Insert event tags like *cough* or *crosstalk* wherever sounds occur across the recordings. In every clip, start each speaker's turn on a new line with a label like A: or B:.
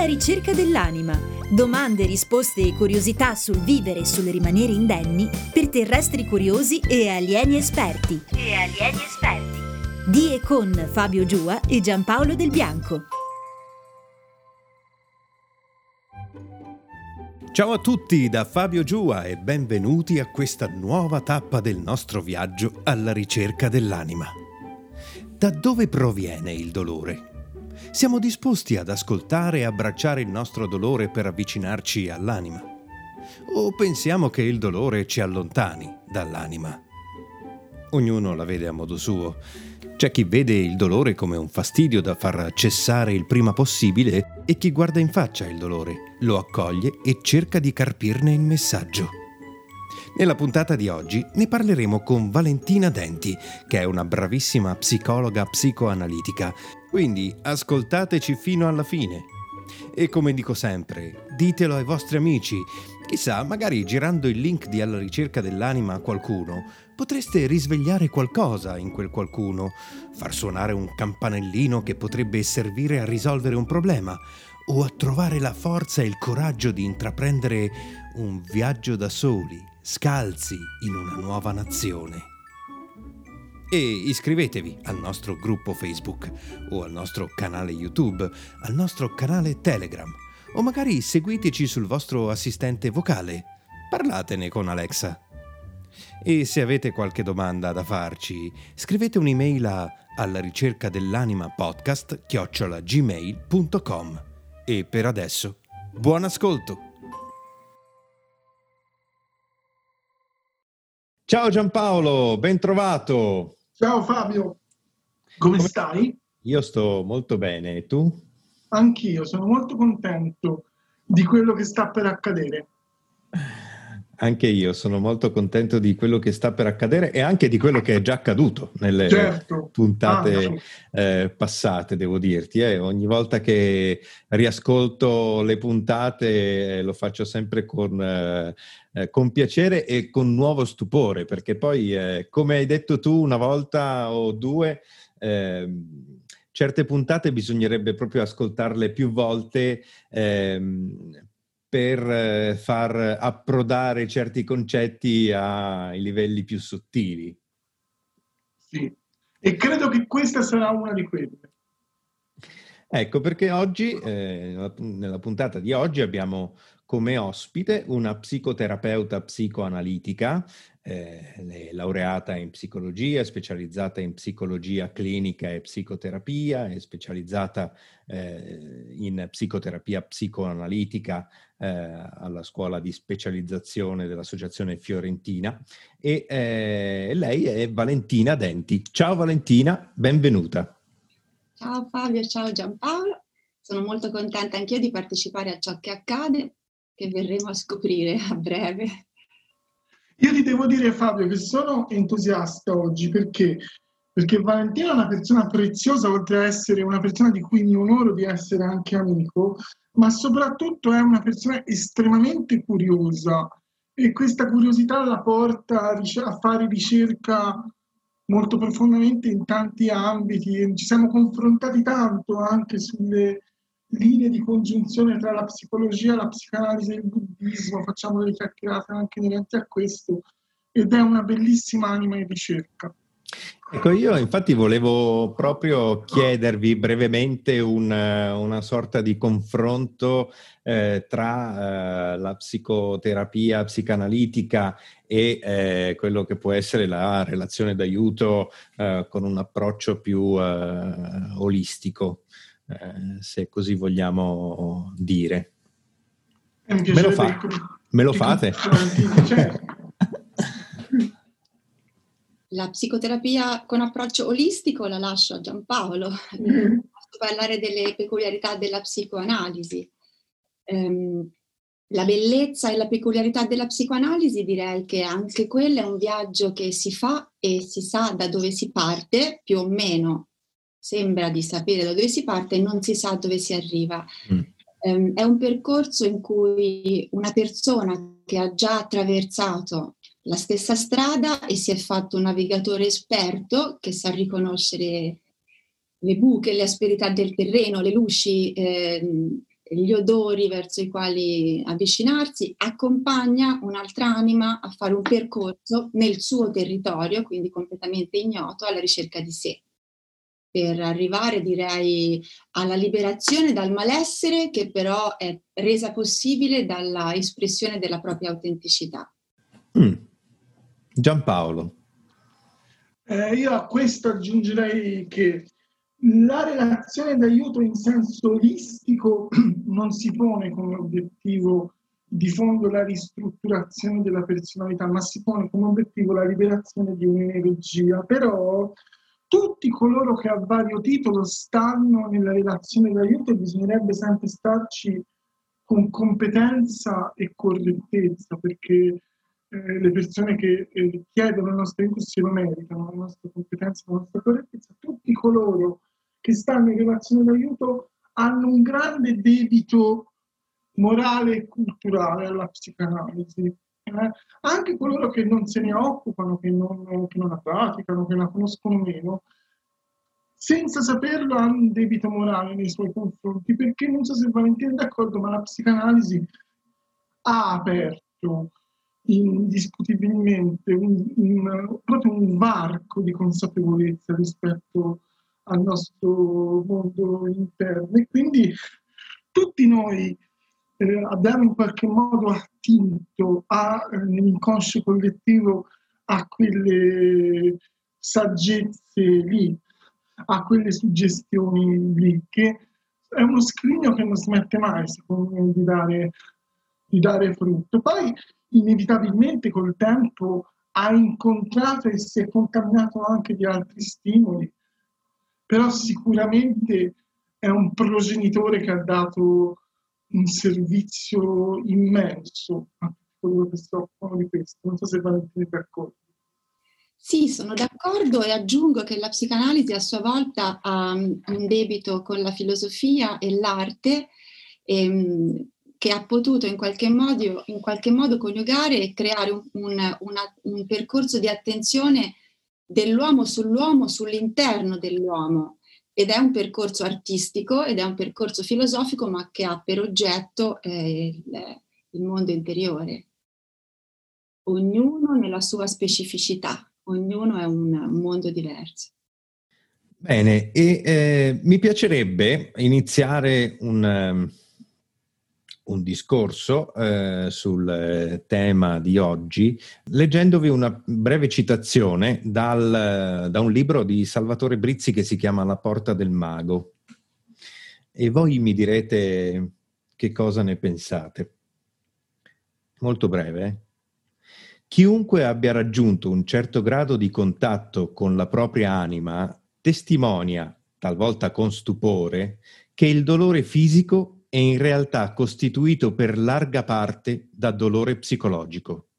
A: Alla ricerca dell'anima. Domande, risposte e curiosità sul vivere e sul rimanere indenni per terrestri curiosi e alieni esperti. E alieni esperti. Di e con Fabio Giua e Giampaolo Del Bianco.
B: Ciao a tutti da Fabio Giua e benvenuti a questa nuova tappa del nostro viaggio alla ricerca dell'anima. Da dove proviene il dolore? Siamo disposti ad ascoltare e abbracciare il nostro dolore per avvicinarci all'anima? O pensiamo che il dolore ci allontani dall'anima? Ognuno la vede a modo suo. C'è chi vede il dolore come un fastidio da far cessare il prima possibile e chi guarda in faccia il dolore, lo accoglie e cerca di carpirne il messaggio. Nella puntata di oggi ne parleremo con Valentina Denti, che è una bravissima psicologa psicoanalitica quindi ascoltateci fino alla fine. E come dico sempre, ditelo ai vostri amici. Chissà, magari girando il link di Alla ricerca dell'anima a qualcuno, potreste risvegliare qualcosa in quel qualcuno, far suonare un campanellino che potrebbe servire a risolvere un problema o a trovare la forza e il coraggio di intraprendere un viaggio da soli, scalzi in una nuova nazione e iscrivetevi al nostro gruppo Facebook o al nostro canale YouTube, al nostro canale Telegram o magari seguiteci sul vostro assistente vocale. Parlatene con Alexa. E se avete qualche domanda da farci, scrivete un'email a alla ricerca dell'anima podcast chiocciolagmail.com. E per adesso, buon ascolto! Ciao Giampaolo, ben trovato!
C: Ciao Fabio, come, come stai?
B: Io sto molto bene, e tu?
C: Anch'io, sono molto contento di quello che sta per accadere.
B: Anche io sono molto contento di quello che sta per accadere e anche di quello che è già accaduto nelle certo. puntate ah, eh, passate, devo dirti. Eh. Ogni volta che riascolto le puntate eh, lo faccio sempre con, eh, eh, con, piacere e con nuovo stupore, perché poi, eh, come hai detto tu una volta o due, ehm, certe puntate bisognerebbe proprio ascoltarle più volte ehm, per eh, far approdare certi concetti ai livelli più sottili.
C: Sì, e credo che questa sarà una di quelle.
B: Ecco, perché oggi, eh, nella puntata di oggi, abbiamo come ospite una psicoterapeuta psicoanalitica, eh, laureata in psicologia, specializzata in psicologia clinica e psicoterapia, è specializzata eh, in psicoterapia psicoanalitica eh, alla scuola di specializzazione dell'Associazione Fiorentina e eh, lei è Valentina Denti. Ciao Valentina, benvenuta.
D: Ciao Fabio, ciao Giampaolo. Sono molto contenta anch'io di partecipare a ciò che accade che verremo a scoprire a breve.
C: Io ti devo dire Fabio che sono entusiasta oggi perché, perché Valentina è una persona preziosa oltre a essere una persona di cui mi onoro di essere anche amico, ma soprattutto è una persona estremamente curiosa e questa curiosità la porta a fare ricerca molto profondamente in tanti ambiti. Ci siamo confrontati tanto anche sulle linee di congiunzione tra la psicologia, la psicanalisi e il buddismo, facciamo delle chiacchierate anche inerenti a questo, ed è una bellissima anima in ricerca.
B: Ecco, io infatti volevo proprio chiedervi brevemente un, una sorta di confronto eh, tra eh, la psicoterapia psicanalitica e eh, quello che può essere la relazione d'aiuto eh, con un approccio più eh, olistico. Eh, se così vogliamo dire. Me lo, fa- me lo fate? *laughs*
C: Certo.
D: la psicoterapia con approccio olistico la lascio a Giampaolo, mm. posso parlare delle peculiarità della psicoanalisi. Um, la bellezza e la peculiarità della psicoanalisi direi che anche quello è un viaggio che si fa e si sa da dove si parte, più o meno sembra di sapere da dove si parte e non si sa dove si arriva. Mm. Um, è un percorso in cui una persona che ha già attraversato la stessa strada e si è fatto un navigatore esperto che sa riconoscere le buche, le asperità del terreno, le luci, eh, gli odori verso i quali avvicinarsi, accompagna un'altra anima a fare un percorso nel suo territorio, quindi completamente ignoto, alla ricerca di sé, per arrivare, direi, alla liberazione dal malessere che però è resa possibile dalla espressione della propria autenticità.
B: Mm. Giampaolo.
C: Eh, io a questo aggiungerei che la relazione d'aiuto in senso olistico *clears throat* non si pone come obiettivo di fondo la ristrutturazione della personalità, ma si pone come obiettivo la liberazione di un'energia. Però tutti coloro che a vario titolo stanno nella relazione d'aiuto bisognerebbe sempre starci con competenza e correttezza, perché eh, le persone che eh, chiedono il nostro aiuto se lo meritano, la nostra competenza, la nostra correttezza, tutti coloro che stanno in relazione d'aiuto hanno un grande debito morale e culturale alla psicanalisi. Eh? Anche coloro che non se ne occupano, che non, che non la praticano, che la conoscono meno, senza saperlo hanno un debito morale nei suoi confronti, perché non so se Valentina è d'accordo, ma la psicanalisi ha aperto indiscutibilmente un, un, proprio un varco di consapevolezza rispetto al nostro mondo interno e quindi tutti noi eh, abbiamo in qualche modo attinto a, eh, nell'inconscio collettivo a quelle saggezze lì, a quelle suggestioni lì, che è uno scrigno che non smette mai, secondo me, di dare, di dare frutto. Poi inevitabilmente col tempo ha incontrato e si è contaminato anche di altri stimoli, però sicuramente è un progenitore che ha dato un servizio immenso a coloro che si occupano di questo. Non so se Valentina è d'accordo.
D: Sì, sono d'accordo e aggiungo che la psicanalisi a sua volta ha un debito con la filosofia e l'arte. Ehm, che ha potuto in qualche modo, in qualche modo coniugare e creare un, un, un percorso di attenzione dell'uomo sull'uomo, sull'interno dell'uomo. Ed è un percorso artistico ed è un percorso filosofico, ma che ha per oggetto eh, il, il mondo interiore. Ognuno nella sua specificità, ognuno è un, mondo diverso.
B: Bene, e eh, mi piacerebbe iniziare un, un discorso eh, sul eh, tema di oggi leggendovi una breve citazione dal, da un libro di Salvatore Brizzi che si chiama La porta del mago. E voi mi direte che cosa ne pensate. Molto breve. Eh? Chiunque abbia raggiunto un certo grado di contatto con la propria anima testimonia, talvolta con stupore, che il dolore fisico è in realtà costituito per larga parte da dolore psicologico.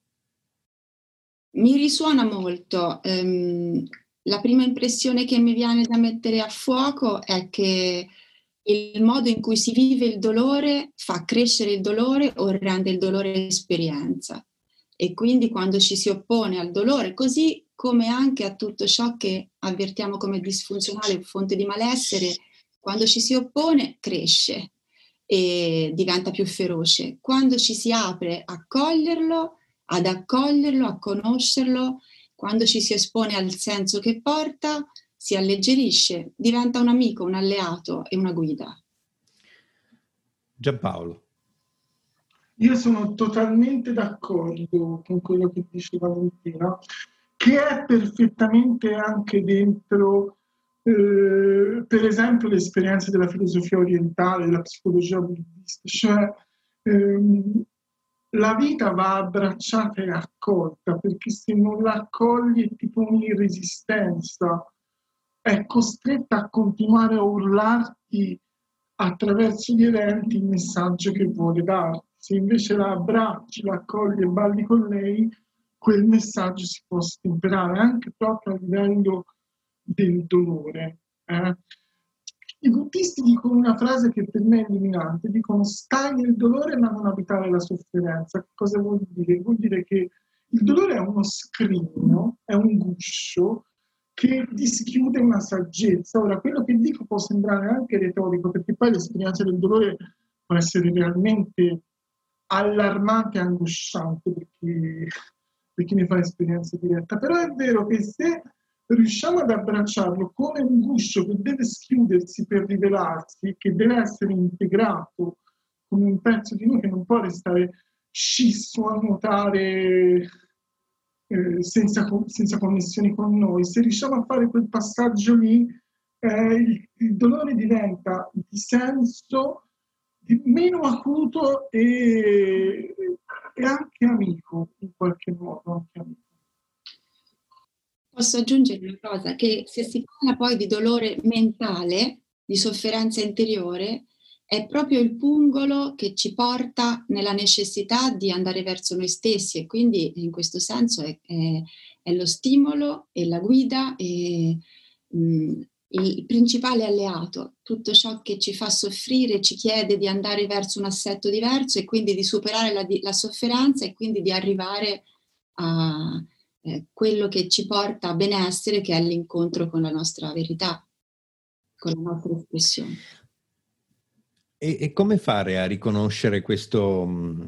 D: Mi risuona molto. Um, la prima impressione che mi viene da mettere a fuoco è che il modo in cui si vive il dolore fa crescere il dolore o rende il dolore esperienza. E quindi quando ci si oppone al dolore, così come anche a tutto ciò che avvertiamo come disfunzionale fonte di malessere, quando ci si oppone cresce e diventa più feroce. Quando ci si apre a coglierlo, ad accoglierlo, a conoscerlo, quando ci si espone al senso che porta, si alleggerisce, diventa un amico, un alleato e una guida.
B: Giampaolo.
C: Io sono totalmente d'accordo con quello che dice Valentina, che è perfettamente anche dentro eh, per esempio le esperienze della filosofia orientale, della psicologia buddista, cioè ehm, la vita va abbracciata e accolta, perché se non la accogli è tipo un'irresistenza, è costretta a continuare a urlarti attraverso gli eventi il messaggio che vuole darti. Se invece la abbracci, la accogli e balli con lei, quel messaggio si può stemperare anche proprio a livello del dolore. Eh? I buddisti dicono una frase che per me è illuminante, dicono stai nel dolore ma non abitare la sofferenza. Cosa vuol dire? Vuol dire che il dolore è uno scrigno, è un guscio che dischiude una saggezza. Ora, quello che dico può sembrare anche retorico, perché poi l'esperienza del dolore può essere realmente allarmante e angosciante per chi, per chi ne fa esperienza diretta, però è vero che se riusciamo ad abbracciarlo come un guscio che deve schiudersi per rivelarsi, che deve essere integrato come un pezzo di noi che non può restare scisso a nuotare eh, senza, senza, connessioni con noi. Se riusciamo a fare quel passaggio lì, eh, il, il, dolore diventa di senso di meno acuto e, e anche amico, in qualche modo. Anche amico.
D: Posso aggiungere una cosa, che se si parla poi di dolore mentale, di sofferenza interiore, è proprio il pungolo che ci porta nella necessità di andare verso noi stessi e quindi in questo senso è, è, è lo stimolo e la guida e mh, mm, il principale alleato. Tutto ciò che ci fa soffrire ci chiede di andare verso un assetto diverso e quindi di superare la, la sofferenza e quindi di arrivare a eh, quello che ci porta a benessere, che è l'incontro con la nostra verità, con la nostra espressione.
B: E, e come fare a riconoscere questo, mm,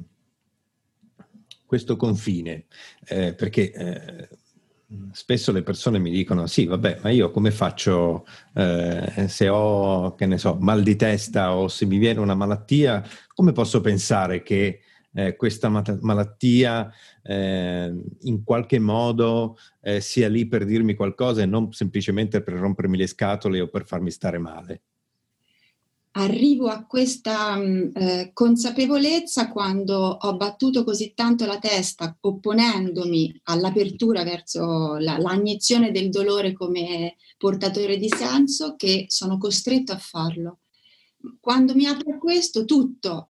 B: questo confine? Eh, perché eh, spesso le persone mi dicono sì, vabbè, ma io come faccio eh, se ho, che ne so, mal di testa o se mi viene una malattia, come posso pensare che eh, questa mat- malattia eh, in qualche modo eh, sia lì per dirmi qualcosa e non semplicemente per rompermi le scatole o per farmi stare male.
D: Arrivo a questa mm, eh, consapevolezza quando ho battuto così tanto la testa opponendomi all'apertura verso la, l'agnizione del dolore come portatore di senso che sono costretto a farlo. Quando mi apro a questo, tutto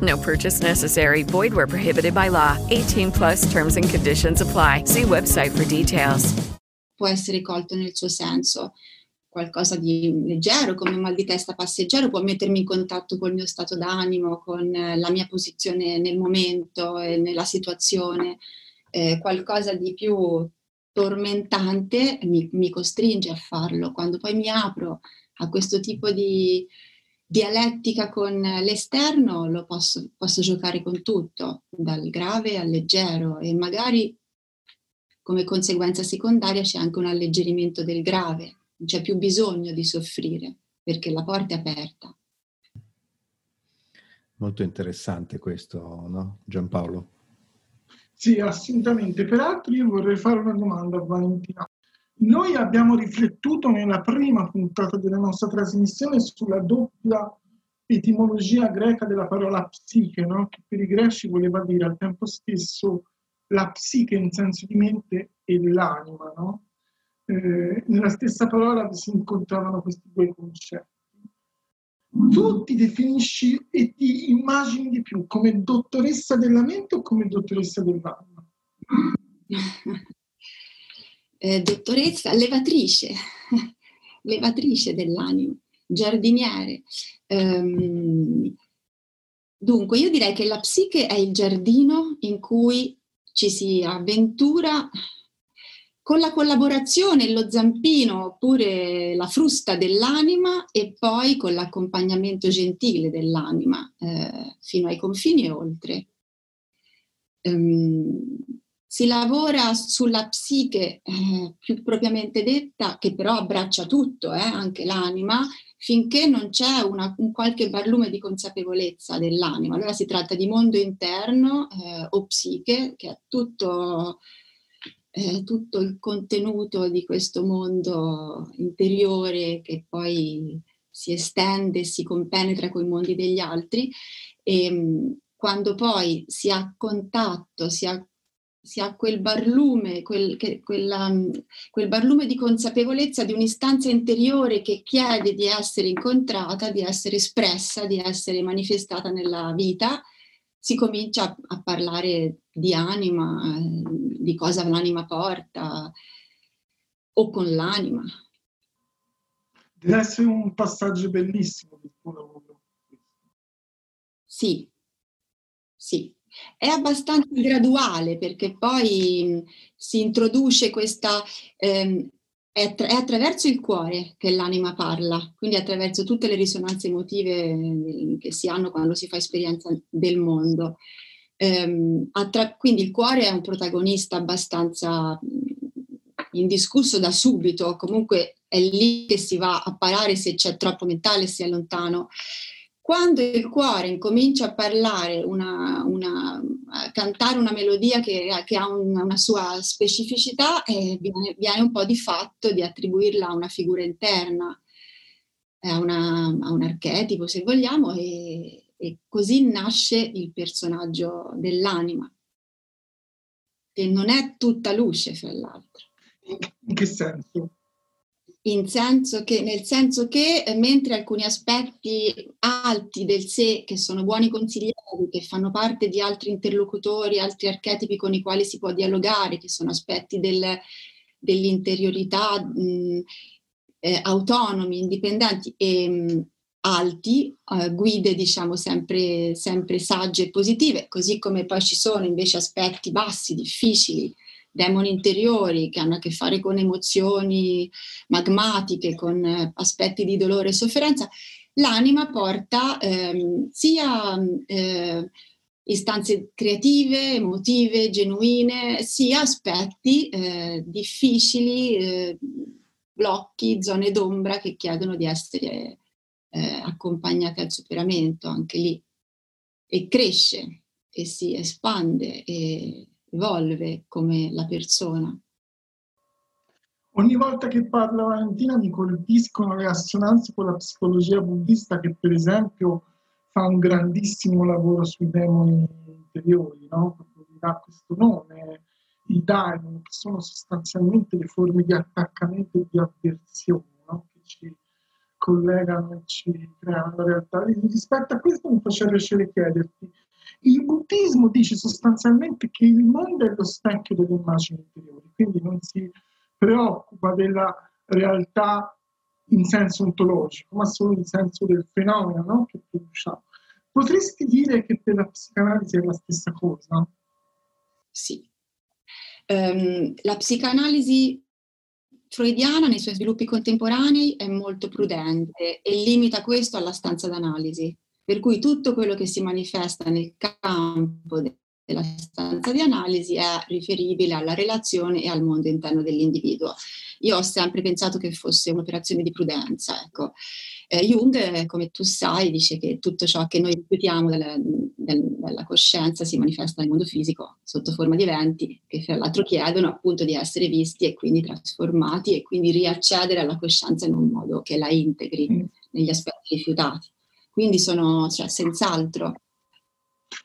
E: No purchase necessary. Void where prohibited by law. 18 plus terms and conditions apply. See website for details.
D: Può essere colto nel suo senso. Qualcosa di leggero, come un mal di testa passeggero, può mettermi in contatto con il mio stato d'animo, con la mia posizione nel momento e nella situazione. Eh, qualcosa di più tormentante mi, mi costringe a farlo. Quando poi mi apro a questo tipo di dialettica con l'esterno, lo posso, posso giocare con tutto, dal grave al leggero e magari come conseguenza secondaria c'è anche un alleggerimento del grave, non c'è più bisogno di soffrire perché la porta è aperta.
B: Molto interessante questo, no? Giampaolo?
C: Sì, assolutamente. Peraltro io vorrei fare una domanda a Valentina. Noi abbiamo riflettuto nella prima puntata della nostra trasmissione sulla doppia etimologia greca della parola psiche, no? che per i greci voleva dire al tempo stesso la psiche in senso di mente e l'anima. No? Eh, nella stessa parola si incontravano questi due concetti. Tu ti definisci e ti immagini di più come dottoressa della mente o come dottoressa dell'anima? *laughs*
D: eh, dottoressa, levatrice, *laughs* levatrice dell'anima, giardiniere. Um, dunque, io direi che la psiche è il giardino in cui ci si avventura con la collaborazione, lo zampino oppure la frusta dell'anima e poi con l'accompagnamento gentile dell'anima eh, fino ai confini e oltre. Um, si lavora sulla psiche eh, più propriamente detta, che però abbraccia tutto, eh, anche l'anima, finché non c'è una, un qualche barlume di consapevolezza dell'anima. Allora si tratta di mondo interno eh, o psiche, che è tutto, eh, tutto il contenuto di questo mondo interiore che poi si estende, si compenetra con i mondi degli altri. E, ehm, quando poi si ha contatto, si ha si ha quel barlume, quel, che, quella, quel barlume di consapevolezza di un'istanza interiore che chiede di essere incontrata, di essere espressa, di essere manifestata nella vita, si comincia a, a parlare di anima, di cosa l'anima porta o con l'anima.
C: Deve essere un passaggio bellissimo del tuo lavoro.
D: Sì, sì, è abbastanza graduale perché poi si introduce questa... Ehm, è, attra- è, attraverso il cuore che l'anima parla, quindi attraverso tutte le risonanze emotive che si hanno quando si fa esperienza del mondo. Ehm, attra- quindi il cuore è un protagonista abbastanza indiscusso da subito, comunque è lì che si va a parare se c'è troppo mentale, se è lontano. Quando il cuore incomincia a parlare, una, una, a cantare una melodia che, che ha una, una, sua specificità, eh, viene, viene, un po' di fatto di attribuirla a una figura interna, a, una, a un archetipo se vogliamo, e, e così nasce il personaggio dell'anima, che non è tutta luce fra l'altro.
C: In che senso?
D: Senso che, nel senso che eh, mentre alcuni aspetti alti del sé, che sono buoni consiglieri, che fanno parte di altri interlocutori, altri archetipi con i quali si può dialogare, che sono aspetti del, dell'interiorità mh, eh, autonomi, indipendenti e mh, alti, eh, guide diciamo sempre, sempre sagge e positive, così come poi ci sono invece aspetti bassi, difficili, demoni interiori che hanno a che fare con emozioni magmatiche, con eh, aspetti di dolore e sofferenza, l'anima porta ehm, sia eh, istanze creative, emotive, genuine, sia aspetti eh, difficili, eh, blocchi, zone d'ombra che chiedono di essere eh, accompagnate al superamento anche lì. E cresce e si espande e evolve come la persona.
C: Ogni volta che parla Valentina mi colpiscono le assonanze con la psicologia buddista che per esempio fa un grandissimo lavoro sui demoni interiori, no? Proprio dà questo nome, i daimon, che sono sostanzialmente le forme di attaccamento e di avversione no? che ci collegano e ci creano la realtà. Rispetto a questo mi faceva piacere chiederti, il buddismo dice sostanzialmente che il mondo è lo specchio delle immagini interiori, quindi non si preoccupa della realtà in senso ontologico, ma solo in senso del fenomeno no? che produciamo. Potresti dire che per la psicanalisi è la stessa cosa?
D: Sì. Um, la psicanalisi freudiana nei suoi sviluppi contemporanei è molto prudente e limita questo alla stanza d'analisi. Per cui tutto quello che si manifesta nel campo della stanza di analisi è riferibile alla relazione e al mondo interno dell'individuo. Io ho sempre pensato che fosse un'operazione di prudenza. Ecco. Eh, Jung, come tu sai, dice che tutto ciò che noi ripetiamo della, della coscienza si manifesta nel mondo fisico sotto forma di eventi che fra l'altro chiedono appunto di essere visti e quindi trasformati e quindi riaccedere alla coscienza in un modo che la integri mm. negli aspetti rifiutati. Quindi sono, cioè, senz'altro.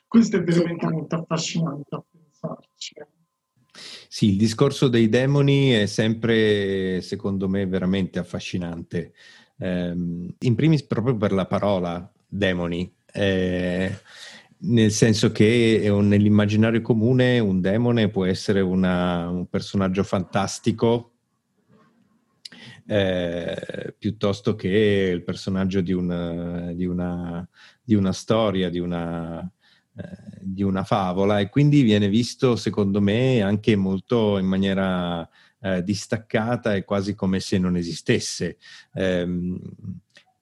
C: Questo è veramente sì. molto affascinante a pensarci.
B: Sì, il discorso dei demoni è sempre, secondo me, veramente affascinante. Eh, in primis proprio per la parola demoni, eh, nel senso che un, nell'immaginario comune un demone può essere una, un personaggio fantastico eh, piuttosto che il personaggio di una, di una, di una storia, di una, eh, di una favola e quindi viene visto secondo me anche molto in maniera eh, distaccata e quasi come se non esistesse. Eh,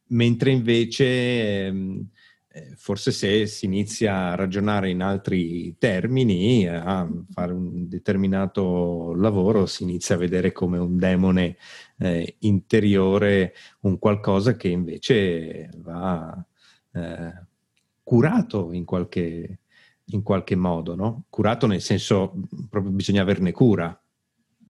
B: mentre invece ehm, eh, forse se si inizia a ragionare in altri termini, a fare un determinato lavoro, si inizia a vedere come un demone eh, interiore, un qualcosa che invece va eh, curato in qualche, in qualche modo, no? Curato nel senso proprio bisogna averne cura.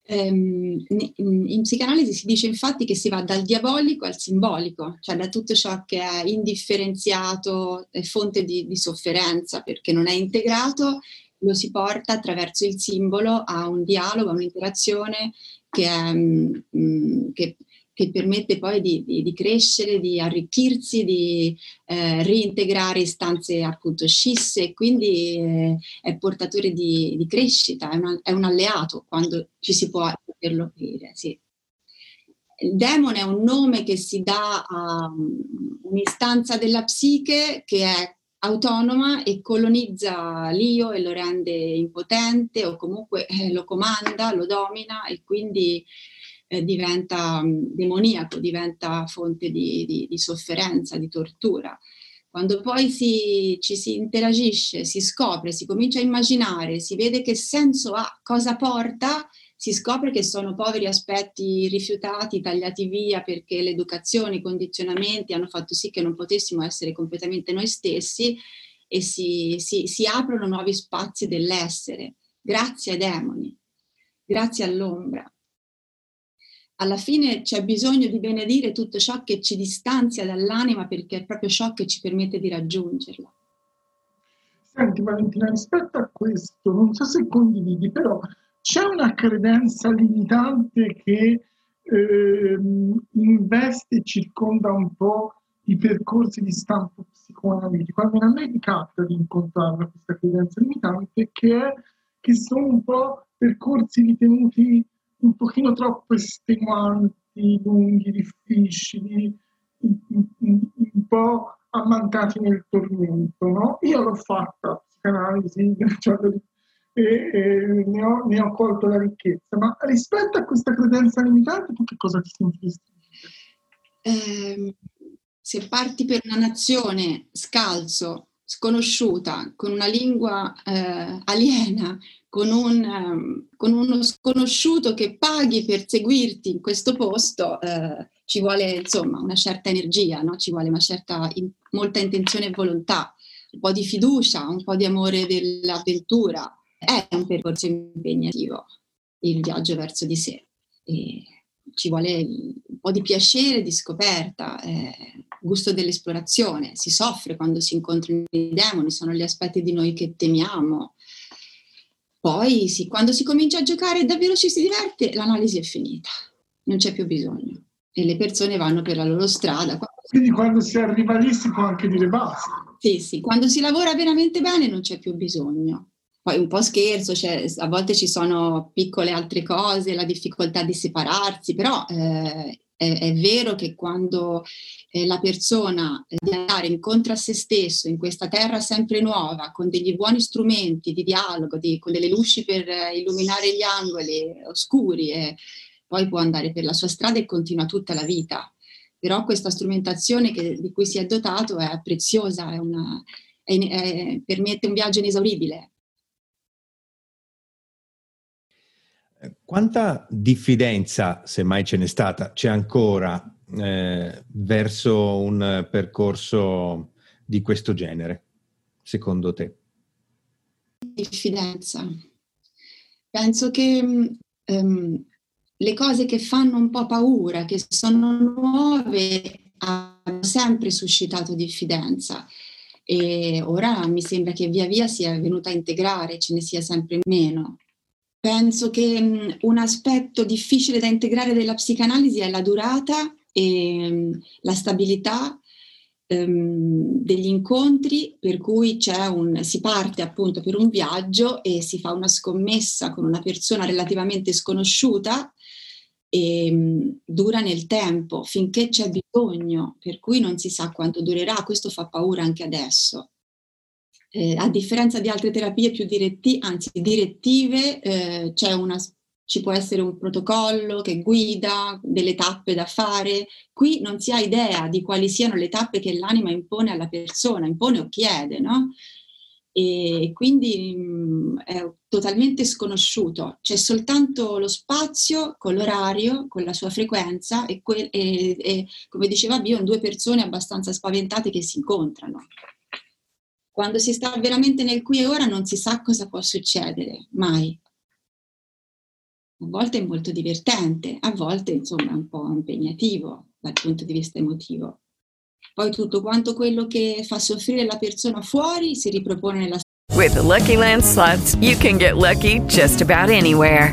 D: In, in, psicanalisi si dice infatti che si va dal diabolico al simbolico, cioè da tutto ciò che è indifferenziato, è fonte di, di sofferenza perché non è integrato, lo si porta attraverso il simbolo a un dialogo, a un'interazione che, è, che che permette poi di, di, di crescere, di arricchirsi, di eh, reintegrare istanze appunto scisse, quindi eh, è portatore di, di crescita, è, una, è, un alleato quando ci si può poterlo dire. Sì. Il demone è un nome che si dà a um, un'istanza della psiche che è autonoma e colonizza l'io e lo rende impotente o comunque eh, lo comanda, lo domina e quindi eh, diventa mm, demoniaco, diventa fonte di, di, di, sofferenza, di tortura. Quando poi si, ci si interagisce, si scopre, si comincia a immaginare, si vede che senso ha, cosa porta, si scopre che sono poveri aspetti rifiutati, tagliati via perché l'educazione, i condizionamenti hanno fatto sì che non potessimo essere completamente noi stessi e si, si, si aprono nuovi spazi dell'essere, grazie ai demoni, grazie all'ombra alla fine c'è bisogno di benedire tutto ciò che ci distanzia dall'anima perché è proprio ciò che ci permette di raggiungerla.
C: Senti Valentina, rispetto a questo, non so se condividi, però c'è una credenza limitante che eh, investe e circonda un po' i percorsi di stampo psicoanalitico. Almeno a me mi capita di incontrare questa credenza limitante che è che sono un po' percorsi ritenuti un pochino troppo estenuanti, lunghi, difficili, un po' ammantati nel tormento. No? Io l'ho fatta, psicanalisi, *laughs* cioè, e, e ne, ho, ne, ho, colto la ricchezza, ma rispetto a questa credenza limitante, tu che cosa ti sentiresti?
D: Eh, se parti per una nazione scalzo, sconosciuta, con una lingua eh, aliena, con, un, um, con, uno sconosciuto che paghi per seguirti in questo posto, eh, ci vuole insomma una certa energia, no? ci vuole una certa, in, molta intenzione e volontà, un po' di fiducia, un po' di amore dell'avventura. È un percorso impegnativo il viaggio verso di sé. E ci vuole un po' di piacere, di scoperta, eh, gusto dell'esplorazione. Si soffre quando si incontrano i demoni, sono gli aspetti di noi che temiamo, poi sì, quando si comincia a giocare e davvero ci si diverte, l'analisi è finita, non c'è più bisogno e le persone vanno per la loro strada.
C: Quindi quando si arriva lì si può anche dire basta.
D: Sì, sì, quando si lavora veramente bene non c'è più bisogno. Poi un po' scherzo, cioè, a volte ci sono piccole altre cose, la difficoltà di separarsi, però eh, è, è, vero che quando eh, la persona eh, deve andare incontro a se stesso in questa terra sempre nuova, con degli buoni strumenti di dialogo, di, con delle luci per eh, illuminare gli angoli oscuri, e poi può andare per la sua strada e continua tutta la vita. Però questa strumentazione che, di cui si è dotato è preziosa, è una, è, permette un viaggio inesauribile.
B: Quanta diffidenza, se mai ce n'è stata, c'è ancora eh, verso un percorso di questo genere, secondo te?
D: Diffidenza. Penso che um, le cose che fanno un po' paura, che sono nuove, hanno sempre suscitato diffidenza e ora mi sembra che via via sia venuta a integrare, ce ne sia sempre meno. Penso che un aspetto difficile da integrare della psicanalisi è la durata e la stabilità um, degli incontri, per cui un, si parte appunto per un viaggio e si fa una scommessa con una persona relativamente sconosciuta e dura nel tempo finché c'è bisogno, per cui non si sa quanto durerà, questo fa paura anche adesso. Eh, a differenza di altre terapie più diretti, anzi direttive, eh, una, ci può essere un protocollo che guida delle tappe da fare. Qui non si ha idea di quali siano le tappe che l'anima impone alla persona, impone o chiede, no? e quindi mh, è totalmente sconosciuto. C'è soltanto lo spazio con l'orario, con la sua frequenza e, que- e, e come diceva Bio, due persone abbastanza spaventate che si incontrano. Quando si sta veramente nel qui e ora non si sa cosa può succedere, mai. A volte è molto divertente, a volte insomma è un po' impegnativo dal punto di vista emotivo. Poi tutto quanto quello che fa soffrire la persona fuori si ripropone nella
E: With the Lucky Land slots, you can get lucky just about anywhere.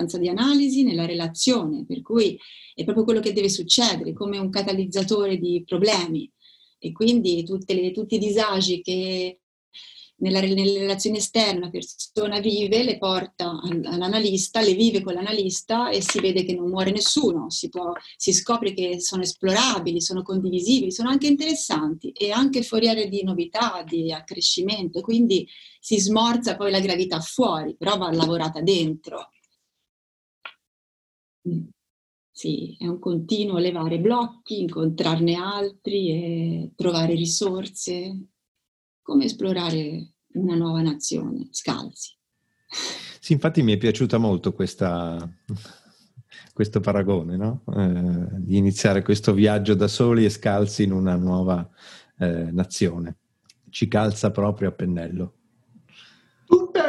D: Abbastanza di analisi nella relazione, per cui è proprio quello che deve succedere, come un catalizzatore di problemi. E quindi le, tutti i disagi che nella, nelle relazioni esterne una persona vive, le porta all'analista, le vive con l'analista e si vede che non muore nessuno, si, può, si scopre che sono esplorabili, sono condivisibili, sono anche interessanti e anche foriere di novità, di accrescimento, quindi si smorza poi la gravità fuori, però va lavorata dentro. Sì, è un continuo levare blocchi, incontrarne altri e trovare risorse, come esplorare una nuova nazione, scalzi.
B: Sì, infatti mi è piaciuta molto questa, questo paragone, no? eh, di iniziare questo viaggio da soli e scalzi in una nuova eh, nazione. Ci calza proprio a pennello.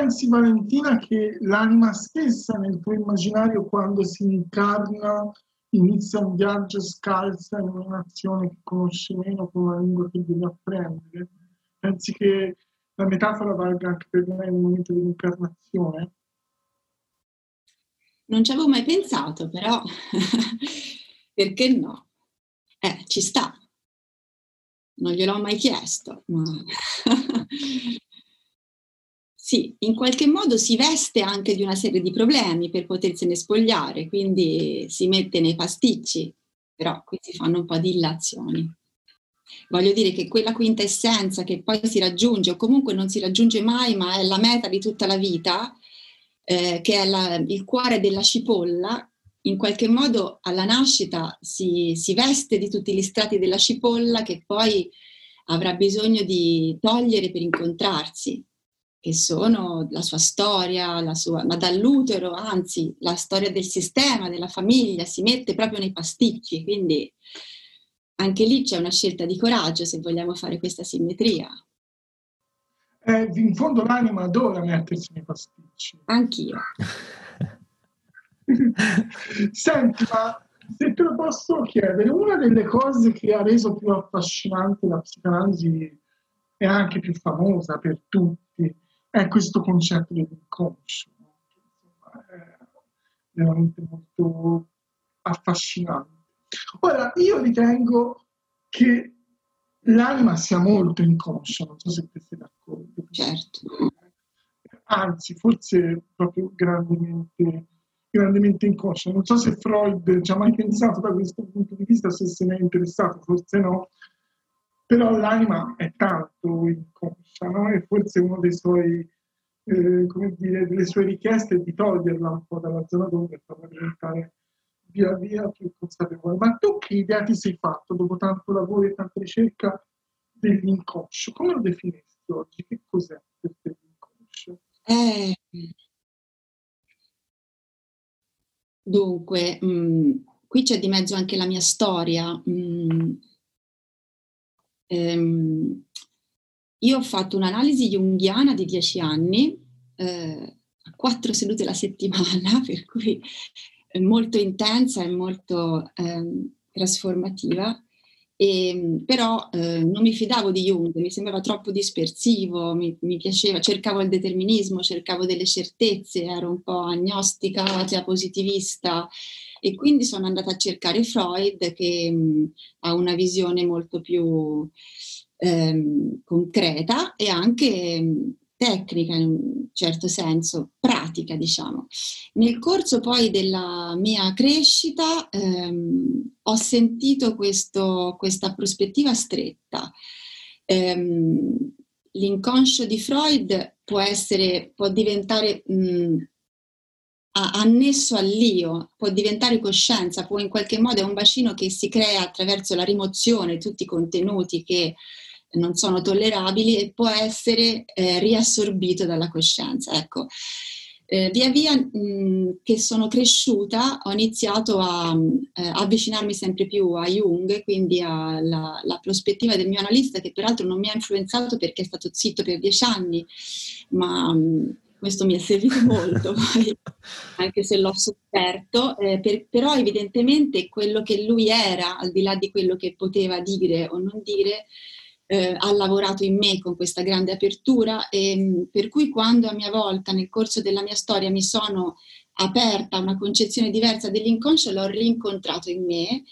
C: Pensi, Valentina, che l'anima stessa nel tuo immaginario, quando si incarna, inizia un viaggio scalza in una nazione che conosce meno con una lingua che deve apprendere? Pensi che la metafora valga anche per me nel momento dell'incarnazione?
D: Non ci avevo mai pensato, però *laughs* perché no? Eh, ci sta. Non gliel'ho mai chiesto, ma *laughs* sì, in qualche modo si veste anche di una serie di problemi per potersene spogliare, quindi si mette nei pasticci, però qui si fanno un po' di illazioni. Voglio dire che quella quinta essenza che poi si raggiunge o comunque non si raggiunge mai, ma è la meta di tutta la vita, eh, che è la, il cuore della cipolla, in qualche modo alla nascita si, si veste di tutti gli strati della cipolla che poi avrà bisogno di togliere per incontrarsi, che sono la sua storia, la sua, ma dall'utero, anzi, la storia del sistema, della famiglia, si mette proprio nei pasticci, quindi anche lì c'è una scelta di coraggio se vogliamo fare questa simmetria.
C: Eh, in fondo l'anima adora mettersi nei pasticci.
D: Anch'io. *laughs*
C: Senti, ma se te lo posso chiedere, una delle cose che ha reso più affascinante la psicanalisi e anche più famosa per tutti è questo concetto dell'inconscio, che è veramente molto affascinante. Ora, io ritengo che l'anima sia molto inconscia, non so se te sei d'accordo.
D: Certo.
C: Anzi, forse proprio grandemente, grandemente inconscia. Non so se Freud ci ha mai pensato da questo punto di vista, se se ne è interessato, forse no, però l'anima è tanto inconscia, no? E forse suoi, eh, delle sue richieste è di toglierla un po' dalla zona d'ombra e farla diventare via via più consapevole. Ma tu che idea ti sei fatto dopo tanto lavoro e tanta ricerca dell'inconscio? Come lo definiresti oggi? Che cos'è per te l'inconscio?
D: Eh, dunque, mh, mm, qui c'è di mezzo anche la mia storia. Mh, mm, ehm, io ho fatto un'analisi junghiana di dieci anni, eh, quattro sedute alla settimana, *laughs* per cui molto intensa e molto eh, trasformativa. E, però eh, non mi fidavo di Jung, mi sembrava troppo dispersivo, mi, mi, piaceva, cercavo il determinismo, cercavo delle certezze, ero un po' agnostica, cioè positivista e quindi sono andata a cercare Freud che mh, ha una visione molto più ehm, concreta e anche tecnica in un certo senso, pratica diciamo. Nel corso poi della mia crescita ehm, ho sentito questo, questa prospettiva stretta. Ehm, l'inconscio di Freud può essere, può diventare mh, annesso all'io, può diventare coscienza, può in qualche modo è un bacino che si crea attraverso la rimozione di tutti i contenuti che non sono tollerabili e può essere eh, riassorbito dalla coscienza. Ecco. Eh, via via mh, che sono cresciuta ho iniziato a eh, avvicinarmi sempre più a Jung, quindi alla prospettiva del mio analista che peraltro non mi ha influenzato perché è stato zitto per dieci anni, ma mh, questo mi è servito *laughs* molto, anche se l'ho sofferto, eh, per, però evidentemente quello che lui era, al di là di quello che poteva dire o non dire, eh, ha lavorato in me con questa grande apertura e mm, per cui quando a mia volta nel corso della mia storia mi sono aperta a una concezione diversa dell'inconscio l'ho rincontrato in me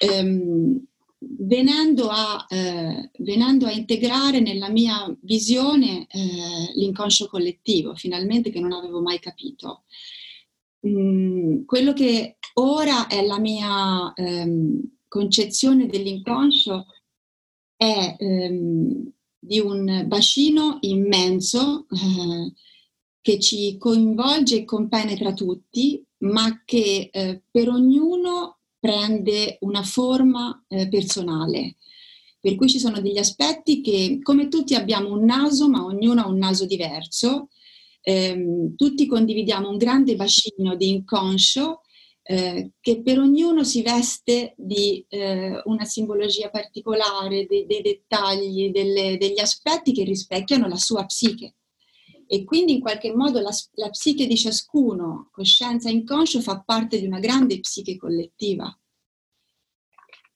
D: ehm, venendo, a, eh, venendo, a, integrare nella mia visione eh, l'inconscio collettivo finalmente che non avevo mai capito. Mm, quello che ora è la mia ehm, concezione dell'inconscio è ehm, di un bacino immenso eh, che ci coinvolge e compenetra tutti, ma che eh, per ognuno prende una forma eh, personale. Per cui ci sono degli aspetti che, come tutti abbiamo un naso, ma ognuno ha un naso diverso, ehm, tutti condividiamo un grande bacino di inconscio eh, che per ognuno si veste di eh, una simbologia particolare, dei, dei dettagli, delle, degli aspetti che rispecchiano la sua psiche. E quindi in qualche modo la, la psiche di ciascuno, coscienza inconscio, fa parte di una grande psiche collettiva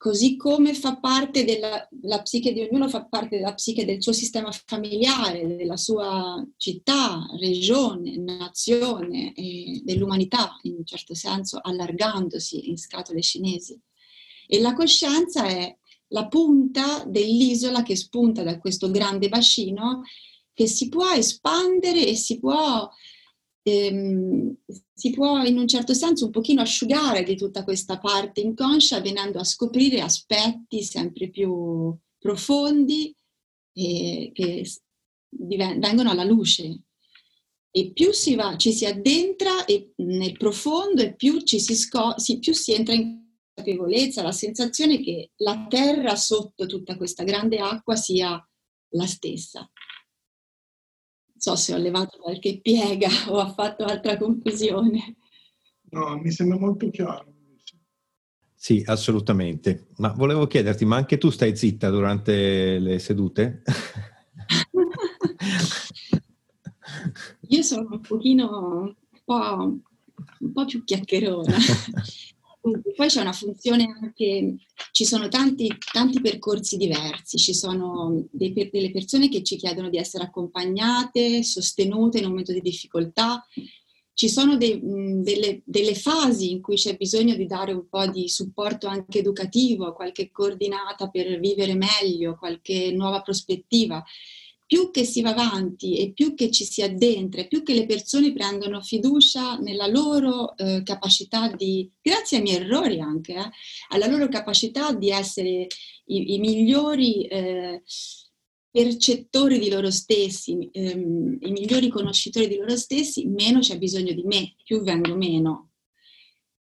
D: così come fa parte della la psiche di ognuno, fa parte della psiche del suo sistema familiare, della sua città, regione, nazione e dell'umanità, in un certo senso, allargandosi in scatole cinesi. E la coscienza è la punta dell'isola che spunta da questo grande bacino che si può espandere e si può ehm, si può in un certo senso un pochino asciugare di tutta questa parte inconscia venendo a scoprire aspetti sempre più profondi e che diven- vengono alla luce. E più si va, ci si addentra e, nel profondo e più, ci si, sco- si, più si entra in consapevolezza, la sensazione che la terra sotto tutta questa grande acqua sia la stessa so se ho levato qualche piega *laughs* o ho fatto altra confusione.
C: No, mi sembra molto chiaro.
B: Sì, assolutamente. Ma volevo chiederti, ma anche tu stai zitta durante le sedute? *laughs*
D: Io sono un pochino un po', un po più chiacchierona. *laughs* Poi c'è una funzione anche, ci sono tanti, tanti percorsi diversi, ci sono dei, delle persone che ci chiedono di essere accompagnate, sostenute in un momento di difficoltà, ci sono dei, delle, delle, fasi in cui c'è bisogno di dare un po' di supporto anche educativo, qualche coordinata per vivere meglio, qualche nuova prospettiva più che si va avanti e più che ci si addentra, più che le persone prendono fiducia nella loro eh, capacità di, grazie ai miei errori anche, eh, alla loro capacità di essere i, i migliori eh, percettori di loro stessi, ehm, i migliori conoscitori di loro stessi, meno c'è bisogno di me, più vengo meno.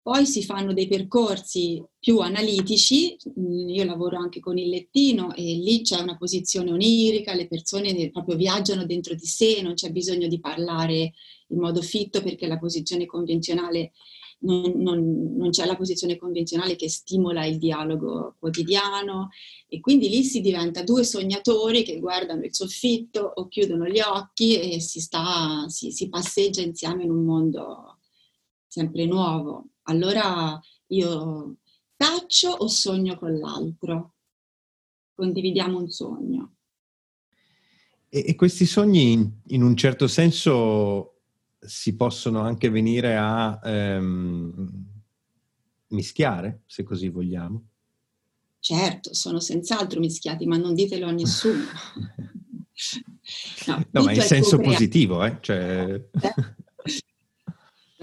D: Poi si fanno dei percorsi più analitici, mm, io lavoro anche con il lettino e lì c'è una posizione onirica, le persone proprio viaggiano dentro di sé, non c'è bisogno di parlare in modo fitto perché la posizione convenzionale non, non, non, c'è la posizione convenzionale che stimola il dialogo quotidiano e quindi lì si diventa due sognatori che guardano il soffitto o chiudono gli occhi e si, sta, si, si passeggia insieme in un mondo sempre nuovo. Allora io taccio o sogno con l'altro? Condividiamo un sogno.
B: E, e questi sogni in, in un certo senso si possono anche venire a ehm, mischiare, se così vogliamo.
D: Certo, sono senz'altro mischiati, ma non ditelo a nessuno. *laughs*
B: no, no ma in senso co-creato. positivo, eh? Cioè...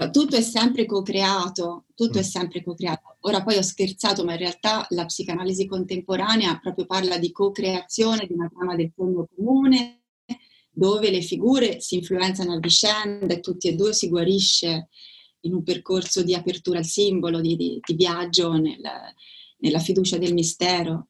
D: tutto è sempre co-creato, tutto mm. è sempre co-creato. Ora poi ho scherzato, ma in realtà la psicanalisi contemporanea proprio parla di co-creazione di una trama del fondo comune, dove le figure si influenzano a vicenda e tutti e due si guarisce in un percorso di apertura al simbolo, di, di, di viaggio nel, nella fiducia del mistero.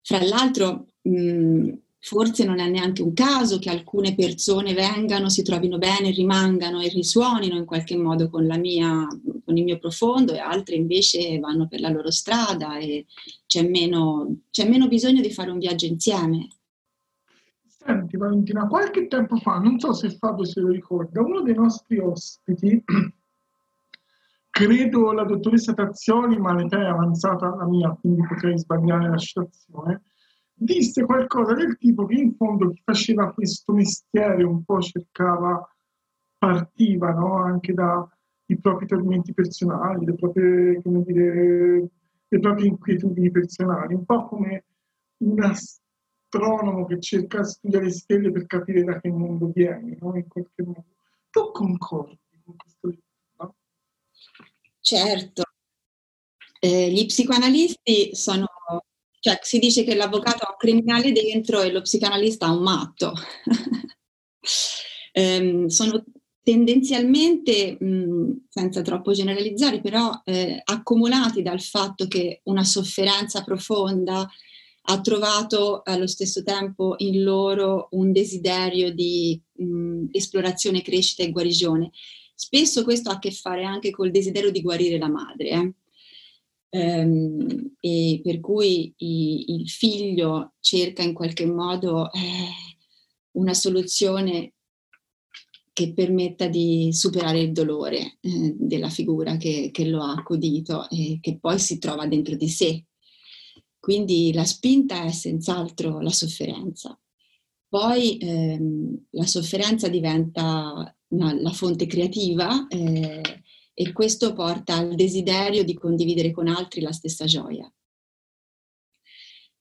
D: Fra l'altro, mh, forse non è neanche un caso che alcune persone vengano, si trovino bene, rimangano e risuonino in qualche modo con, mia, con il mio profondo e altre invece vanno per la loro strada e c'è meno, c'è meno bisogno di fare un viaggio insieme.
C: Senti Valentina, qualche tempo fa, non so se Fabio se lo ricorda, uno dei nostri ospiti, *clears throat* credo la dottoressa Tazioni, ma l'età è avanzata la mia, quindi potrei sbagliare la citazione, disse qualcosa del tipo che in fondo chi faceva questo mestiere un po' cercava, partiva no? anche dai propri tormenti personali, le proprie, dire, le proprie inquietudini personali, un po' come una astronomo che cerca di studiare le stelle per capire da che mondo viene, no? in qualche modo. Tu concordi con questo libro?
D: Certo. Eh, gli psicoanalisti sono, cioè si dice che l'avvocato ha un criminale dentro e lo psicanalista ha un matto. *laughs* eh, sono tendenzialmente, mh, senza troppo generalizzare, però eh, accumulati dal fatto che una sofferenza profonda, ha trovato allo stesso tempo in loro un desiderio di mh, esplorazione, crescita e guarigione. Spesso questo ha a che fare anche col desiderio di guarire la madre. Eh? Ehm, e per cui i, il figlio cerca in qualche modo eh, una soluzione che permetta di superare il dolore eh, della figura che, che, lo ha accudito e che poi si trova dentro di sé quindi la spinta è senz'altro la sofferenza. Poi ehm, la sofferenza diventa una, la fonte creativa eh, e questo porta al desiderio di condividere con altri la stessa gioia.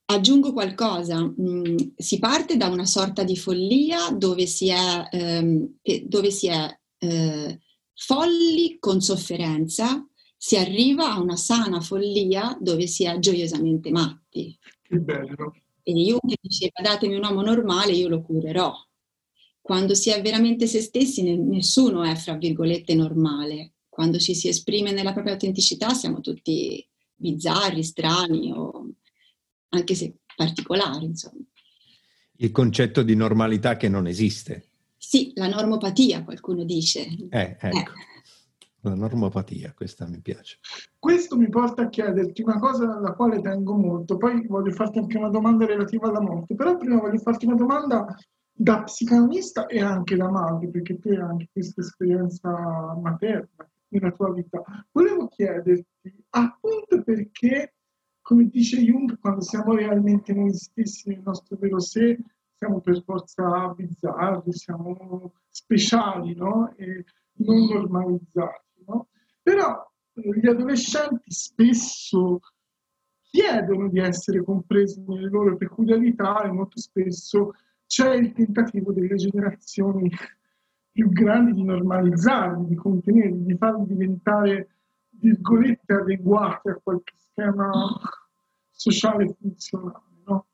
D: Aggiungo qualcosa, mm, si parte da una sorta di follia dove si è, ehm, dove si è eh, folli con sofferenza, si arriva a una sana follia dove si è gioiosamente matti.
C: Che bello.
D: E Jung diceva datemi un uomo normale, io lo curerò. Quando si è veramente se stessi, nessuno è, fra virgolette, normale. Quando ci si esprime nella propria autenticità siamo tutti bizzarri, strani, o anche se particolari, insomma.
B: Il concetto di normalità che non esiste.
D: Sì, la normopatia, qualcuno dice.
B: Eh, ecco. Eh. La normopatia, questa mi piace.
C: Questo mi porta a chiederti una cosa alla quale tengo molto, poi voglio farti anche una domanda relativa alla morte, però prima voglio farti una domanda da psicanalista e anche da madre, perché tu hai anche questa esperienza materna nella tua vita. Volevo chiederti appunto perché, come dice Jung, quando siamo realmente noi stessi nel nostro vero sé, siamo per forza bizzarri, siamo speciali, no? E non normalizzati. No? Però eh, gli adolescenti spesso chiedono di essere compresi nelle loro peculiarità e molto spesso c'è il tentativo delle generazioni più grandi di normalizzarli, di contenerli, di farli diventare, virgolette, adeguati a qualche schema sociale funzionale. No?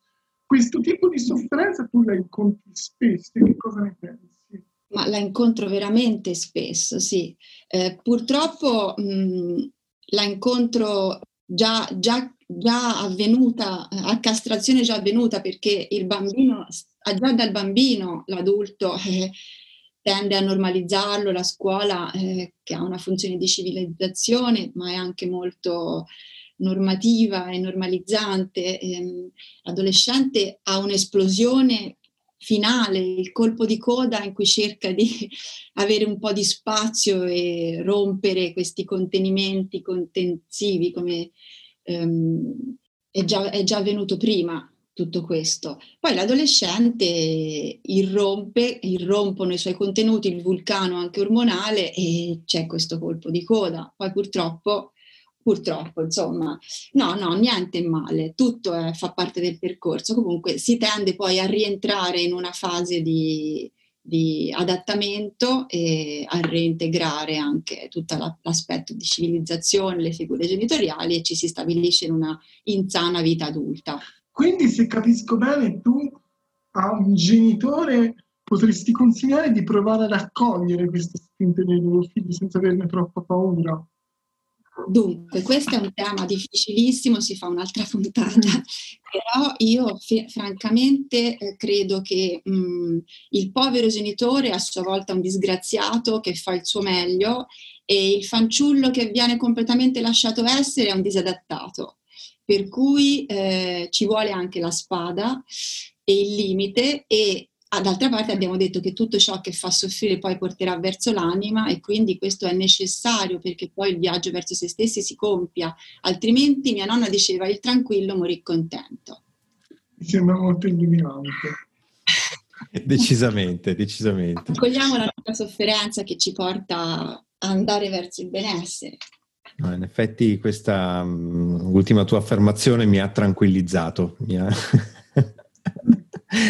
C: Questo tipo di sofferenza tu la incontri spesso, che cosa ne pensi?
D: Ma la incontro veramente spesso, sì. Eh, purtroppo mh, la incontro già, già, già avvenuta, a castrazione già avvenuta, perché il bambino, già dal bambino l'adulto eh, tende a normalizzarlo, la scuola eh, che ha una funzione di civilizzazione, ma è anche molto normativa e normalizzante. Ehm, l'adolescente ha un'esplosione finale, il colpo di coda in cui cerca di *laughs* avere un po' di spazio e rompere questi contenimenti contensivi, come ehm, è, già, è già avvenuto prima tutto questo. Poi l'adolescente irrompe, irrompono i suoi contenuti, il vulcano anche ormonale e c'è questo colpo di coda. Poi purtroppo purtroppo, insomma, no, no, niente male, tutto è, fa parte del percorso. Comunque si tende poi a rientrare in una fase di, di adattamento e a reintegrare anche tutto la, l'aspetto di civilizzazione, le figure genitoriali e ci si stabilisce in una insana vita adulta.
C: Quindi, se capisco bene, tu a un genitore potresti consigliare di provare a raccogliere queste spinte dei loro figli senza averne troppa paura.
D: Dunque, questo è un tema difficilissimo, si fa un'altra puntata, *laughs* però io f- francamente eh, credo che mh, mm, il povero genitore è a sua volta un disgraziato che fa il suo meglio e il fanciullo che viene completamente lasciato essere è un disadattato. Per cui eh, ci vuole anche la spada e il limite e Ah, d'altra parte abbiamo detto che tutto ciò che fa soffrire poi porterà verso l'anima e quindi questo è necessario perché poi il viaggio verso se stessi si compia, altrimenti mia nonna diceva il tranquillo morì contento.
C: Mi sembra molto illuminante. *laughs*
B: decisamente, decisamente.
D: Accogliamo la nostra sofferenza che ci porta a andare verso il benessere.
B: No, in effetti questa um, ultima tua affermazione mi ha tranquillizzato. Mi ha... *laughs*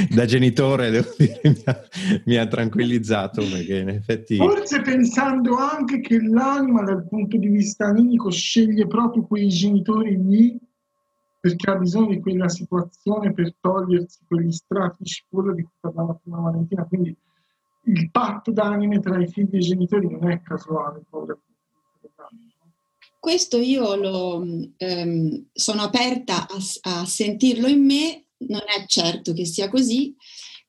B: da genitore devo dire mi ha, mi ha, tranquillizzato perché in effetti
C: forse pensando anche che l'anima dal punto di vista animico sceglie proprio quei genitori lì perché ha bisogno di quella situazione per togliersi quegli strati di cipolla di cui parlava prima Valentina quindi il patto d'anime tra i figli e i genitori non è casuale
D: questo io lo, ehm, sono aperta a, a sentirlo in me non è certo che sia così.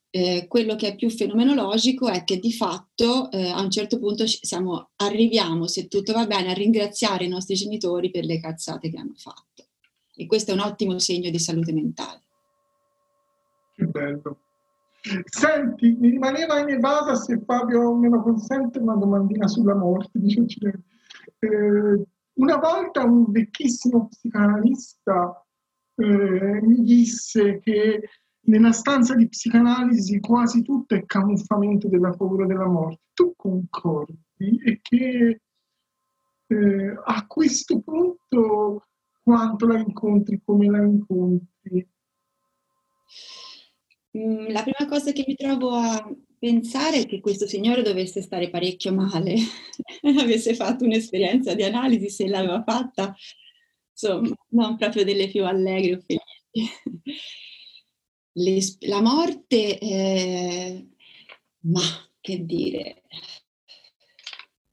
D: Eh, quello che è più fenomenologico è che di fatto eh, a un certo punto siamo, arriviamo, se tutto va bene, a ringraziare i nostri genitori per le cazzate che hanno fatto. E questo è un ottimo segno di salute mentale.
C: Che bello. Senti, mi rimaneva in evasa se Fabio me lo consente una domandina sulla morte. Eh, una volta un vecchissimo psicanalista eh, mi disse che nella stanza di psicanalisi quasi tutto è camuffamento della paura della morte. Tu concordi? E che eh, a questo punto quanto la incontri, come la incontri?
D: Mm, la prima cosa che mi trovo a pensare che questo signore dovesse stare parecchio male, *laughs* avesse fatto un'esperienza di analisi, se l'aveva fatta insomma, non proprio delle più allegre o felici. La morte, eh, ma che dire,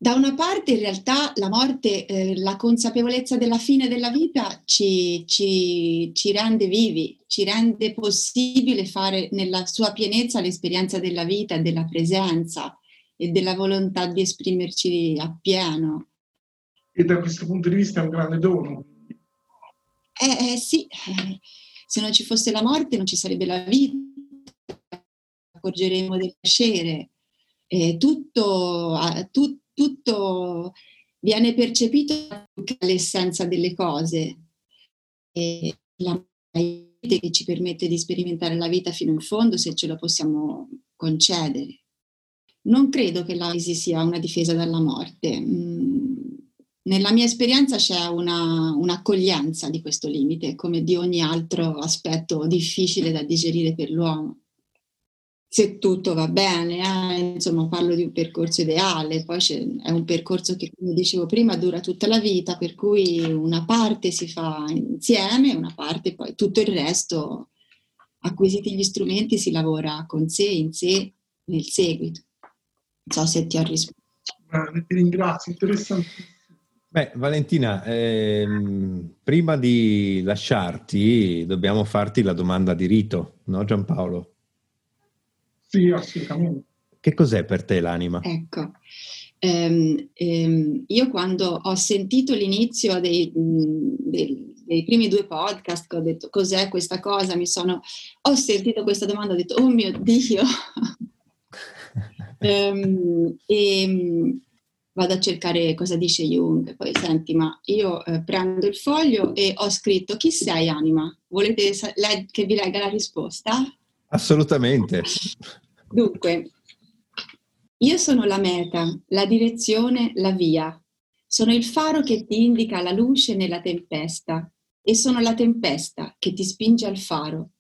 D: da una parte in realtà la morte, eh, la consapevolezza della fine della vita ci, ci, ci, rende vivi, ci rende possibile fare nella sua pienezza l'esperienza della vita della presenza e della volontà di esprimerci appieno.
C: E da questo punto di vista è un grande dono.
D: Eh, eh sì, eh, se non ci fosse la morte non ci sarebbe la vita, accorgeremo del piacere, eh, tutto, tu, tutto, viene percepito l'essenza delle cose. E la che ci permette di sperimentare la vita fino in fondo se ce lo possiamo concedere. Non credo che l'analisi sia una difesa dalla morte. Mm, nella mia esperienza c'è una, un'accoglienza di questo limite, come di ogni altro aspetto difficile da digerire per l'uomo. Se tutto va bene, eh, insomma parlo di un percorso ideale, poi è un percorso che, come dicevo prima, dura tutta la vita, per cui una parte si fa insieme, una parte poi tutto il resto, acquisiti gli strumenti, si lavora con sé, in sé, nel seguito. so se ti ho risposto.
C: Bene, ti ringrazio, interessantissimo.
B: Beh, Valentina, ehm, prima di lasciarti dobbiamo farti la domanda di rito, no Giampaolo?
C: Sì, assolutamente.
B: Che cos'è per te l'anima?
D: Ecco, ehm, ehm, io quando ho sentito l'inizio dei, dei, dei, primi due podcast, ho detto cos'è questa cosa, mi sono, ho sentito questa domanda, ho detto oh mio Dio. um, *laughs* e, vado a cercare cosa dice Jung, poi senti, ma io eh, prendo il foglio e ho scritto chi sei anima? Volete sa- le- che vi legga la risposta?
B: Assolutamente.
D: Dunque, io sono la meta, la direzione, la via. Sono il faro che ti indica la luce nella tempesta e sono la tempesta che ti spinge al faro.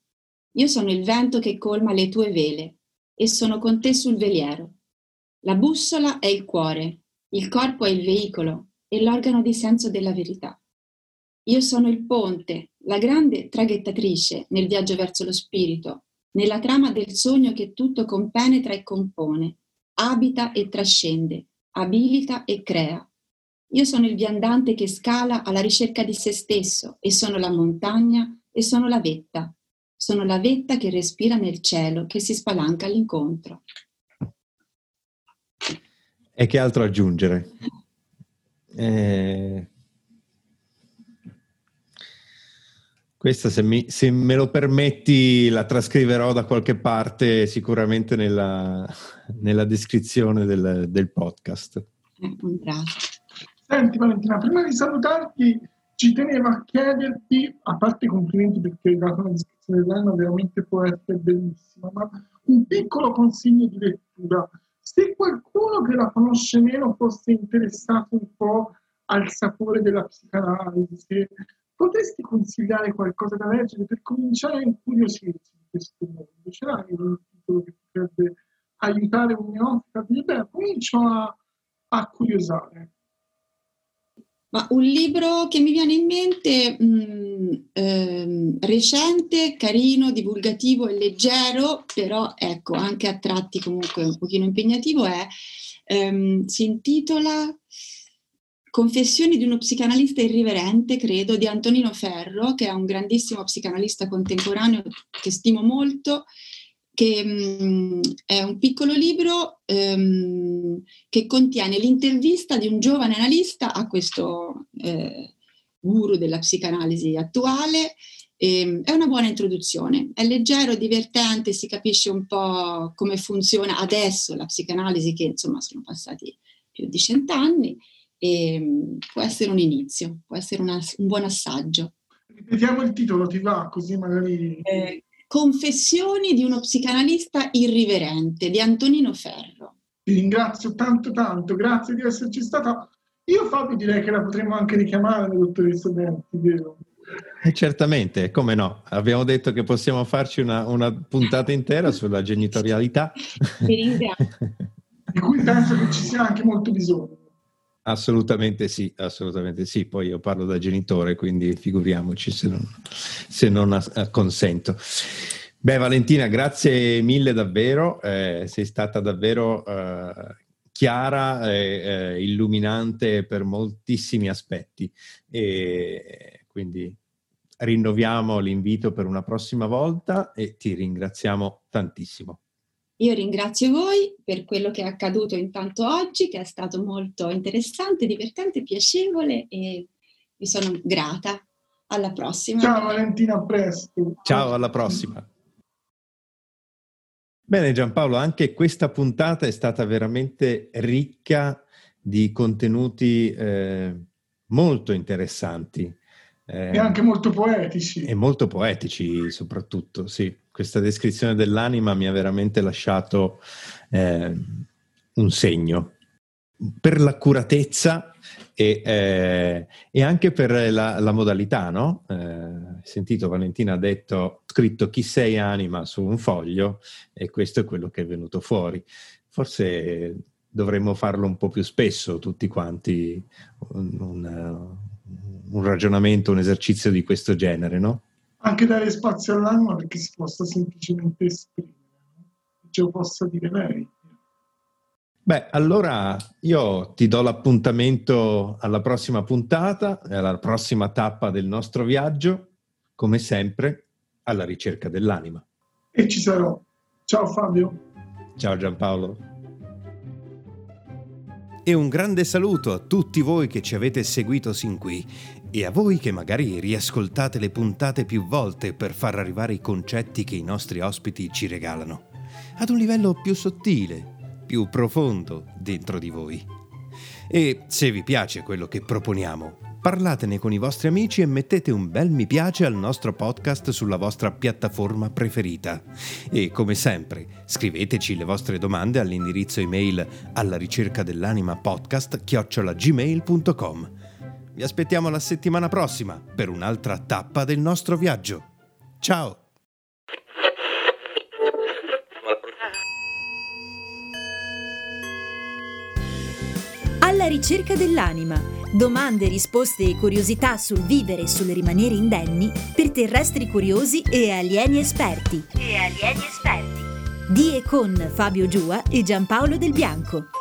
D: Io sono il vento che colma le tue vele e sono con te sul veliero. La bussola è il cuore, il corpo è il veicolo e l'organo di senso della verità. Io sono il ponte, la grande traghettatrice nel viaggio verso lo spirito, nella trama del sogno che tutto compenetra e compone, abita e trascende, abilita e crea. Io sono il viandante che scala alla ricerca di se stesso e sono la montagna e sono la vetta. Sono la vetta che respira nel cielo, che si spalanca all'incontro.
B: E che altro aggiungere? Eh, questa, se, mi, se, me lo permetti, la trascriverò da qualche parte, sicuramente nella, nella descrizione del, del podcast.
D: Grazie.
C: Senti Valentina, prima di salutarti, ci tenevo a chiederti, a parte i complimenti perché hai dato una descrizione dell'anno, veramente può essere bellissima, ma un piccolo consiglio di lettura se qualcuno che la conosce meno fosse interessato un po' al sapore della psicanalisi, se potresti consigliare qualcosa da leggere per cominciare a incuriosirsi di questo mondo? Ce l'hai un titolo che potrebbe aiutare un neofita a dire, beh, comincio a, a curiosare?
D: Ma un libro che mi viene in mente mh, mm, ehm, recente, carino, divulgativo e leggero, però ecco anche a tratti comunque un pochino impegnativo, è, ehm, si intitola Confessioni di uno psicanalista irriverente, credo, di Antonino Ferro, che è un grandissimo psicanalista contemporaneo che stimo molto che mh, mm, è un piccolo libro ehm, che contiene l'intervista di un giovane analista a questo eh, guru della psicanalisi attuale. E, è una buona introduzione, è leggero, divertente, si capisce un po' come funziona adesso la psicanalisi, che insomma sono passati più di cent'anni, e mm, può essere un inizio, può essere una, un buon assaggio.
C: Ripetiamo il titolo, ti va così magari...
D: Eh, Confessioni di uno psicanalista irriverente di Antonino Ferro.
C: Ti ringrazio tanto tanto, grazie di esserci stata. Io Fabio direi che la potremmo anche richiamare, dottoressa Denti, vero?
B: Eh, certamente, come no? Abbiamo detto che possiamo farci una, una puntata intera sulla genitorialità.
D: Ti ringrazio. *laughs*
C: di cui penso che ci sia anche molto bisogno.
B: Assolutamente sì, assolutamente sì. Poi io parlo da genitore, quindi figuriamoci se non, se non consento. Beh, Valentina, grazie mille davvero, eh, sei stata davvero eh, chiara e eh, illuminante per moltissimi aspetti e quindi rinnoviamo l'invito per una prossima volta e ti ringraziamo tantissimo.
D: Io ringrazio voi per quello che è accaduto intanto oggi, che è stato molto interessante, divertente, piacevole e vi sono grata. Alla prossima.
C: Ciao Valentina, a presto.
B: Ciao, alla prossima. Bene Giampaolo, anche questa puntata è stata veramente ricca di contenuti eh, molto interessanti.
C: Eh, e anche molto poetici.
B: E molto poetici soprattutto, sì questa descrizione dell'anima mi ha veramente lasciato eh, un segno per l'accuratezza e, eh, e anche per la, la modalità, no? Eh, sentito Valentina ha detto, scritto chi sei anima su un foglio e questo è quello che è venuto fuori. Forse dovremmo farlo un po' più spesso tutti quanti, un, un, un ragionamento, un esercizio di questo genere, no?
C: Anche dare spazio all'anima perché si possa semplicemente esprimere, ce lo possa dire lei.
B: Beh, allora io ti do l'appuntamento alla prossima puntata, alla prossima tappa del nostro viaggio, come sempre, alla ricerca dell'anima.
C: E ci sarò. Ciao Fabio.
B: Ciao Giampaolo. E un grande saluto a tutti voi che ci avete seguito sin qui e a voi che magari riascoltate le puntate più volte per far arrivare i concetti che i nostri ospiti ci regalano, ad un livello più sottile, più profondo dentro di voi. E se vi piace quello che proponiamo, parlatene con i vostri amici e mettete un bel mi piace al nostro podcast sulla vostra piattaforma preferita. E come sempre, scriveteci le vostre domande all'indirizzo email alla ricerca dell'anima podcast chiocciolagmail.com. Vi aspettiamo la settimana prossima per un'altra tappa del nostro viaggio. Ciao!
A: Alla ricerca dell'anima. Domande, risposte e curiosità sul vivere e sul rimanere indenni per terrestri curiosi e alieni esperti. E alieni esperti. Di e con Fabio Giua e Giampaolo Del Bianco.